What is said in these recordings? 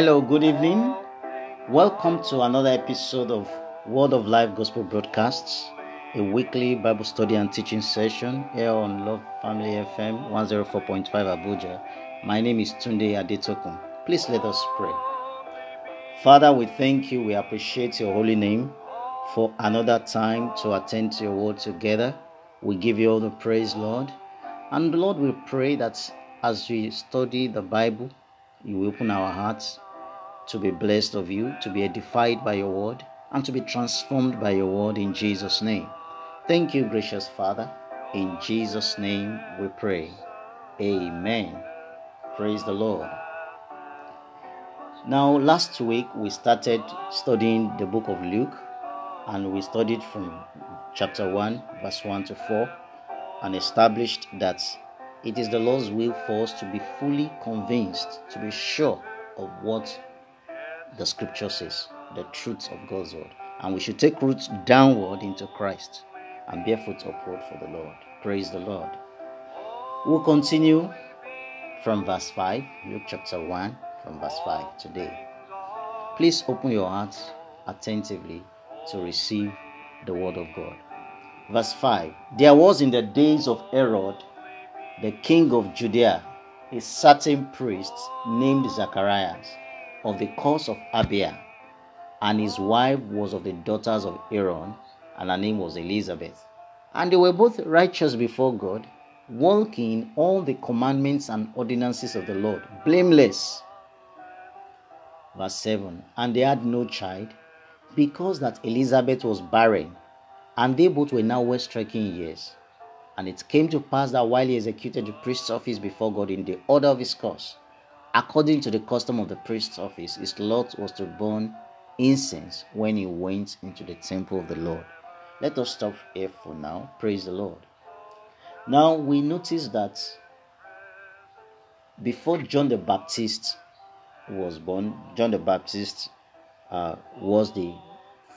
Hello, good evening. Welcome to another episode of Word of Life Gospel Broadcasts, a weekly Bible study and teaching session here on Love Family FM 104.5 Abuja. My name is Tunde Adetokun. Please let us pray. Father, we thank you. We appreciate your holy name for another time to attend to your word together. We give you all the praise, Lord. And Lord, we pray that as we study the Bible, you open our hearts to be blessed of you, to be edified by your word, and to be transformed by your word in Jesus' name. Thank you, gracious Father. In Jesus' name we pray. Amen. Praise the Lord. Now, last week we started studying the book of Luke, and we studied from chapter 1, verse 1 to 4, and established that it is the Lord's will for us to be fully convinced, to be sure of what the scripture says, the truths of God's word. And we should take roots downward into Christ and bear fruit upward for the Lord. Praise the Lord. We'll continue from verse 5, Luke chapter 1, from verse 5 today. Please open your hearts attentively to receive the word of God. Verse 5 There was in the days of Herod, the king of Judea, a certain priest named Zacharias of the course of Abia, and his wife was of the daughters of Aaron, and her name was Elizabeth. And they were both righteous before God, walking in all the commandments and ordinances of the Lord, blameless. Verse 7 And they had no child, because that Elizabeth was barren, and they both were now well striking years. And it came to pass that while he executed the priest's office before God in the order of his course, according to the custom of the priest's office, his lot was to burn incense when he went into the temple of the Lord. Let us stop here for now. Praise the Lord. Now we notice that before John the Baptist was born, John the Baptist uh, was the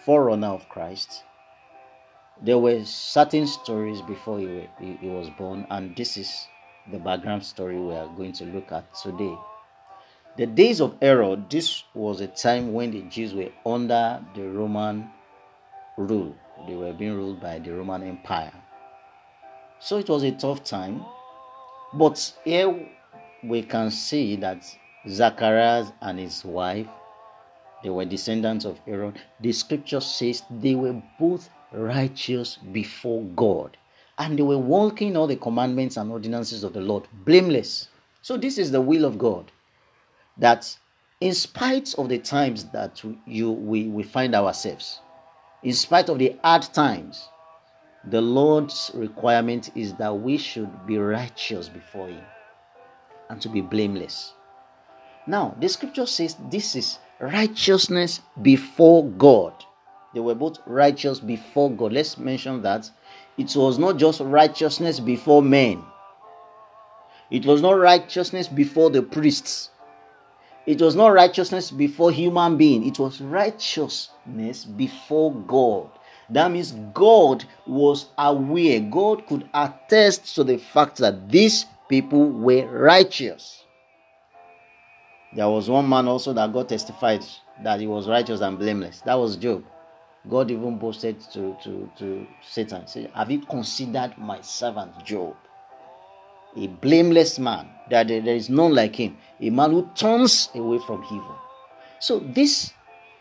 forerunner of Christ. There were certain stories before he, he, he was born, and this is the background story we are going to look at today. The days of Herod, this was a time when the Jews were under the Roman rule. They were being ruled by the Roman Empire. So it was a tough time. But here we can see that Zacharias and his wife, they were descendants of Aaron. The scripture says they were both righteous before God. And they were walking all the commandments and ordinances of the Lord, blameless. So this is the will of God that in spite of the times that you we, we find ourselves, in spite of the hard times, the Lord's requirement is that we should be righteous before Him and to be blameless. Now, the scripture says this is righteousness before God. They were both righteous before God. Let's mention that it was not just righteousness before men, it was not righteousness before the priests, it was not righteousness before human being, it was righteousness before God. That means God was aware, God could attest to the fact that these people were righteous. There was one man also that God testified that he was righteous and blameless. That was Job. God even boasted to, to, to Satan, say, Have you considered my servant Job? A blameless man, that there is none like him, a man who turns away from evil. So, this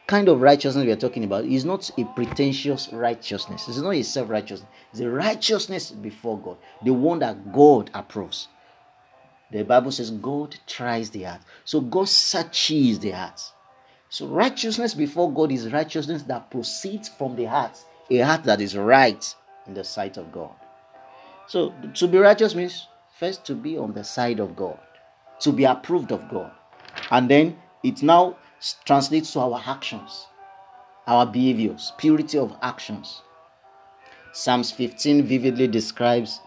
kind of righteousness we are talking about is not a pretentious righteousness. It's not a self righteousness. It's a righteousness before God, the one that God approves. The Bible says God tries the heart. So God searches the heart. So righteousness before God is righteousness that proceeds from the heart, a heart that is right in the sight of God. So to be righteous means first to be on the side of God, to be approved of God. And then it now translates to our actions, our behaviors, purity of actions. Psalms 15 vividly describes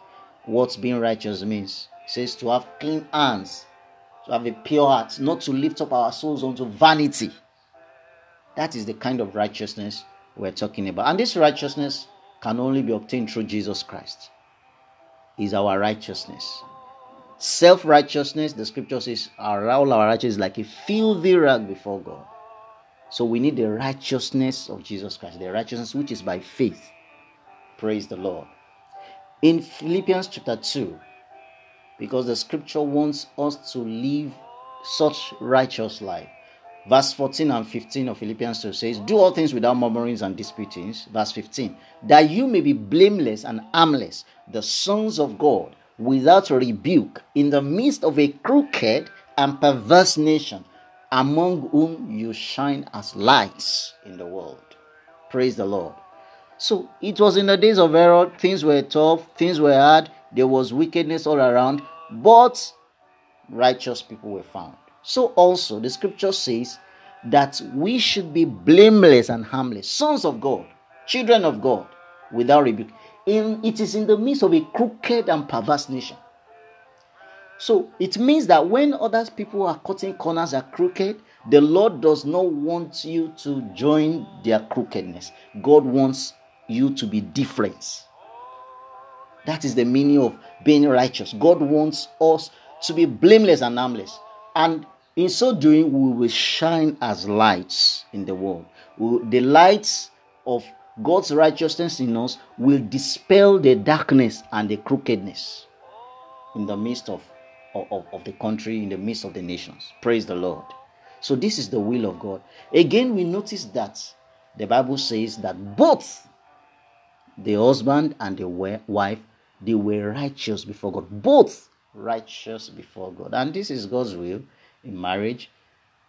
what being righteous means. It says to have clean hands, to have a pure heart, not to lift up our souls unto vanity. That is the kind of righteousness we're talking about. And this righteousness can only be obtained through Jesus Christ. Is our righteousness. self righteousness, the scripture says, our, all our righteousness is like a filthy rag before God. So we need the righteousness of Jesus Christ, the righteousness which is by faith. Praise the Lord. In Philippians chapter 2, because the scripture wants us to live such righteous life. Verse 14 and 15 of Philippians 2 says, Do all things without murmurings and disputings. Verse 15, that you may be blameless and harmless, the sons of God, without rebuke, in the midst of a crooked and perverse nation, among whom you shine as lights in the world. Praise the Lord. So it was in the days of Herod, things were tough, things were hard, there was wickedness all around, but righteous people were found. So also the scripture says that we should be blameless and harmless, sons of God, children of God, without rebuke. In, it is in the midst of a crooked and perverse nation. So it means that when other people are cutting corners are crooked, the Lord does not want you to join their crookedness. God wants you to be different. That is the meaning of being righteous. God wants us to be blameless and harmless. And in so doing, we will shine as lights in the world. The lights of God's righteousness in us will dispel the darkness and the crookedness in the midst of, of, of the country, in the midst of the nations. Praise the Lord. So, this is the will of God. Again, we notice that the Bible says that both the husband and the wife they were righteous before God. Both righteous before God. And this is God's will in marriage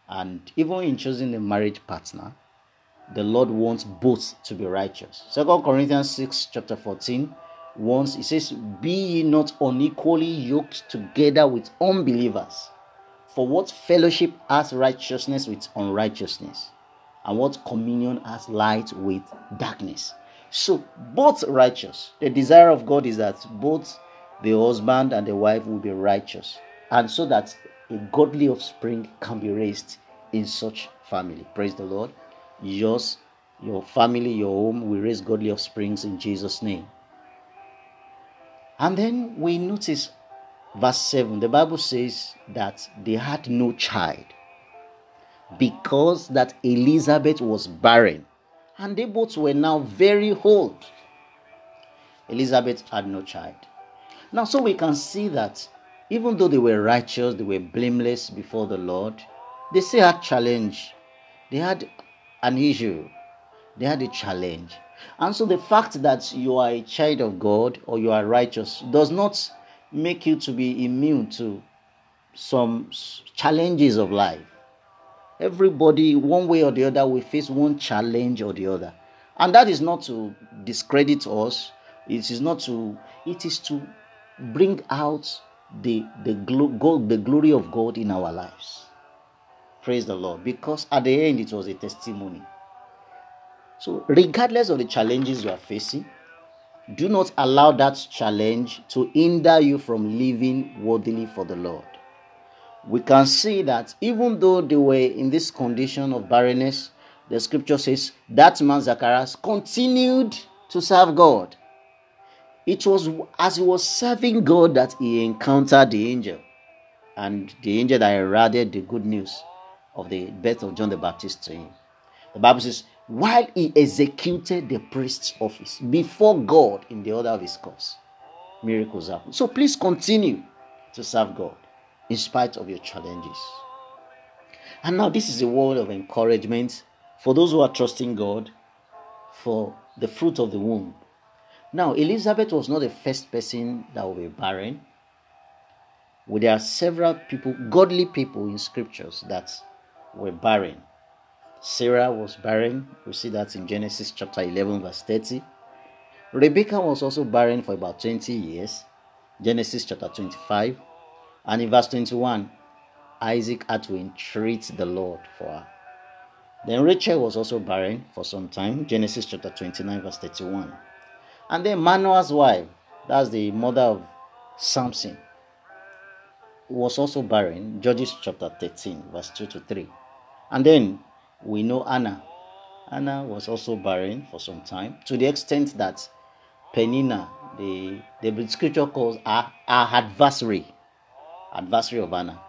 and even in choosing a marriage partner. The Lord wants both to be righteous. Second Corinthians 6, chapter 14, once it says, Be ye not unequally yoked together with unbelievers. For what fellowship has righteousness with unrighteousness? And what communion has light with darkness? So, both righteous. The desire of God is that both the husband and the wife will be righteous, and so that a godly offspring can be raised in such family. Praise the Lord. Yours, your family, your home will raise godly offsprings in Jesus' name. And then we notice verse 7 the bible says that they had no child because that elizabeth was barren and they both were now very old. Elizabeth had no child. Now, so we can see that even though they were righteous, they were blameless before the Lord, they still had challenge. They had an issue. They had a challenge. And so the fact that you are a child of God or you are righteous does not make you to be immune to some challenges of life. Everybody, one way or the other, will face one challenge or the other. And that is not to discredit us. It is not to, it is to bring out the, the, glo- the glory of God in our lives. Praise the Lord. Because at the end, it was a testimony. So, regardless of the challenges you are facing, do not allow that challenge to hinder you from living worthily for the Lord we can see that even though they were in this condition of barrenness, the scripture says that man Zacharias continued to serve God. It was as he was serving God that he encountered the angel, and the angel that heralded the good news of the birth of John the Baptist to him. The Bible says, while he executed the priest's office before God in the order of his course, miracles happened. So please continue to serve God in spite of your challenges. And now, this is a word of encouragement for those who are trusting God for the fruit of the womb. Now, Elizabeth was not the first person that will be barren. Well, there are several people, godly people in scriptures that were barren. Sarah was barren. We see that in Genesis chapter 11, verse 30. Rebecca was also barren for about 20 years. Genesis chapter 25. And in verse 21, Isaac had to entreat the Lord for her. Then Rachel was also barren for some time. Genesis chapter 29, verse 31. And then Manoah's wife, that's the mother of Samson, was also barren. Judges chapter 13, verse 2 to 3. And then we know Anna. Anna was also barren for some time to the extent that Penina, the, the scripture calls her, her adversary, adversary of Anna,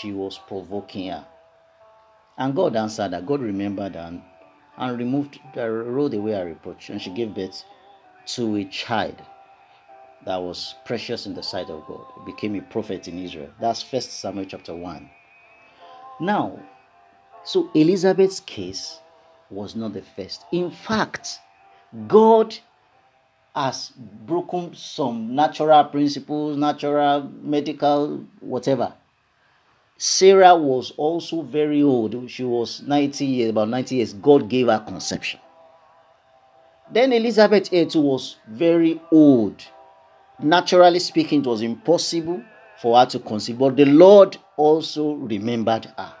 she was provoking her. And God answered her. God remembered her and, and removed, uh, rolled away her reproach. And she gave birth to a child that was precious in the sight of God. He became a prophet in Israel. That's First Samuel chapter 1. Now, so Elizabeth's case was not the first. In fact, God has broken some natural principles, natural, medical, whatever. Sarah was also very old. She was 90 years, about 90 years. God gave her conception. Then Elizabeth too was very old. Naturally speaking, it was impossible for her to conceive, but the Lord also remembered her.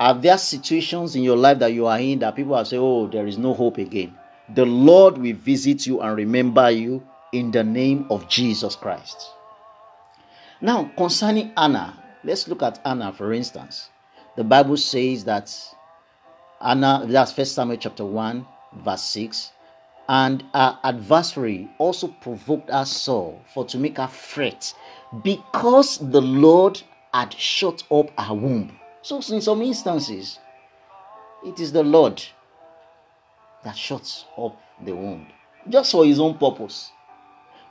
Are there situations in your life that you are in that people have said, Oh, there is no hope again? The Lord will visit you and remember you in the name of Jesus Christ. Now, concerning Anna, let's look at Anna for instance. The Bible says that Anna, that's First Samuel chapter 1, verse 6. And her adversary also provoked her sore for to make her fret because the Lord had shut up her womb. So, in some instances, it is the Lord that shuts up the womb just for his own purpose.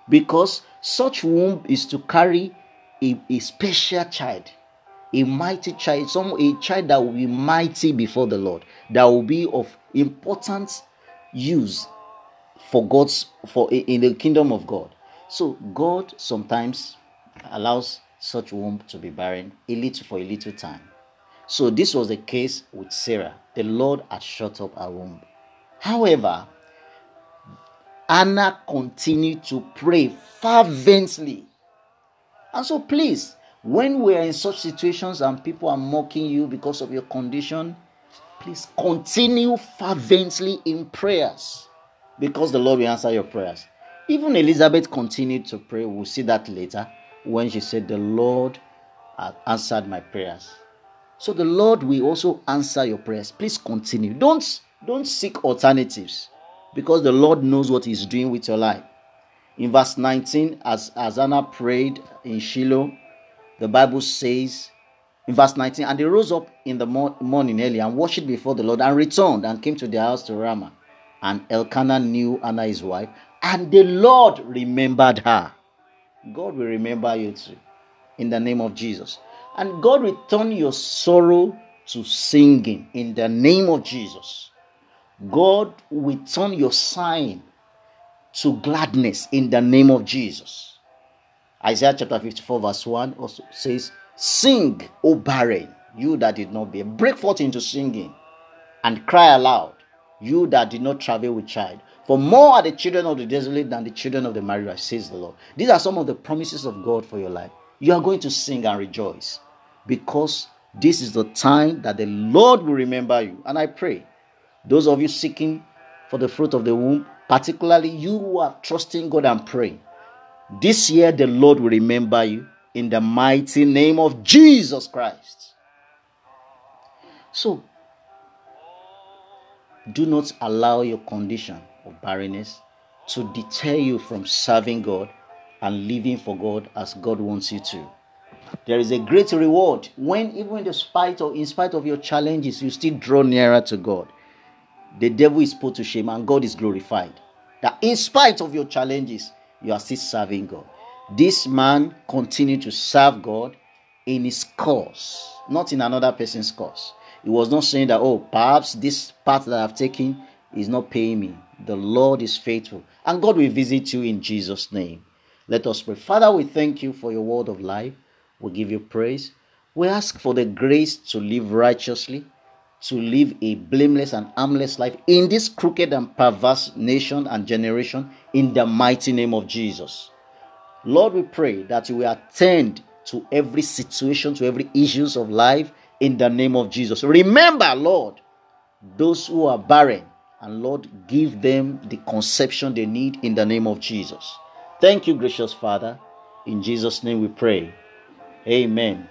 Because such womb is to carry a, a special child, a mighty child, some a child that will be mighty before the Lord, that will be of important use for God's for in the kingdom of God. So God sometimes allows such womb to be barren a little for a little time. So this was the case with Sarah. The Lord had shut up her womb. However, Anna continued to pray fervently. And so, please, when we are in such situations and people are mocking you because of your condition, please continue fervently in prayers because the Lord will answer your prayers. Even Elizabeth continued to pray. We'll see that later when she said, The Lord answered my prayers. So the Lord will also answer your prayers. Please continue. Don't don't seek alternatives because the Lord knows what He's doing with your life. In verse 19, as, as Anna prayed in Shiloh, the Bible says, in verse 19, and they rose up in the morning early and worshipped before the Lord and returned and came to their house to Ramah. And Elkanah knew Anna his wife, and the Lord remembered her. God will remember you too, in the name of Jesus. And God will turn your sorrow to singing in the name of Jesus. God will turn your sign to gladness in the name of Jesus. Isaiah chapter 54, verse 1 also says, Sing, O barren, you that did not bear, break forth into singing and cry aloud, you that did not travel with child. For more are the children of the desolate than the children of the married, says the Lord. These are some of the promises of God for your life. You are going to sing and rejoice because this is the time that the Lord will remember you. And I pray those of you seeking for the fruit of the womb, particularly you who are trusting God and praying, this year the Lord will remember you in the mighty name of Jesus Christ. So, do not allow your condition of barrenness to deter you from serving God and living for God as God wants you to. There is a great reward when, even in spite of, in spite of your challenges, you still draw nearer to God the devil is put to shame and God is glorified. That in spite of your challenges, you are still serving God. This man continued to serve God in his cause, not in another person's cause. He was not saying that, oh, perhaps this path that I've taken is not paying me. The Lord is faithful, and God will visit you in Jesus' name. Let us pray. Father, we thank you for your word of life. We give you praise. We ask for the grace to live righteously to live a blameless and harmless life in this crooked and perverse nation and generation in the mighty name of Jesus. Lord, we pray that you will attend to every situation, to every issues of life in the name of Jesus. Remember, Lord, those who are barren, and Lord, give them the conception they need in the name of Jesus. Thank you, gracious Father. In Jesus' name we pray. Amen.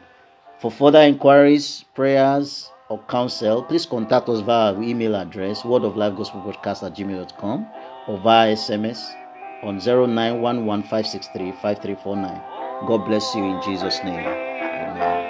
For further inquiries, prayers, or counsel, please contact us via email address, wordoflifegospelpodcast at gmail.com or via SMS on 0911563549. God bless you in Jesus' name. Amen.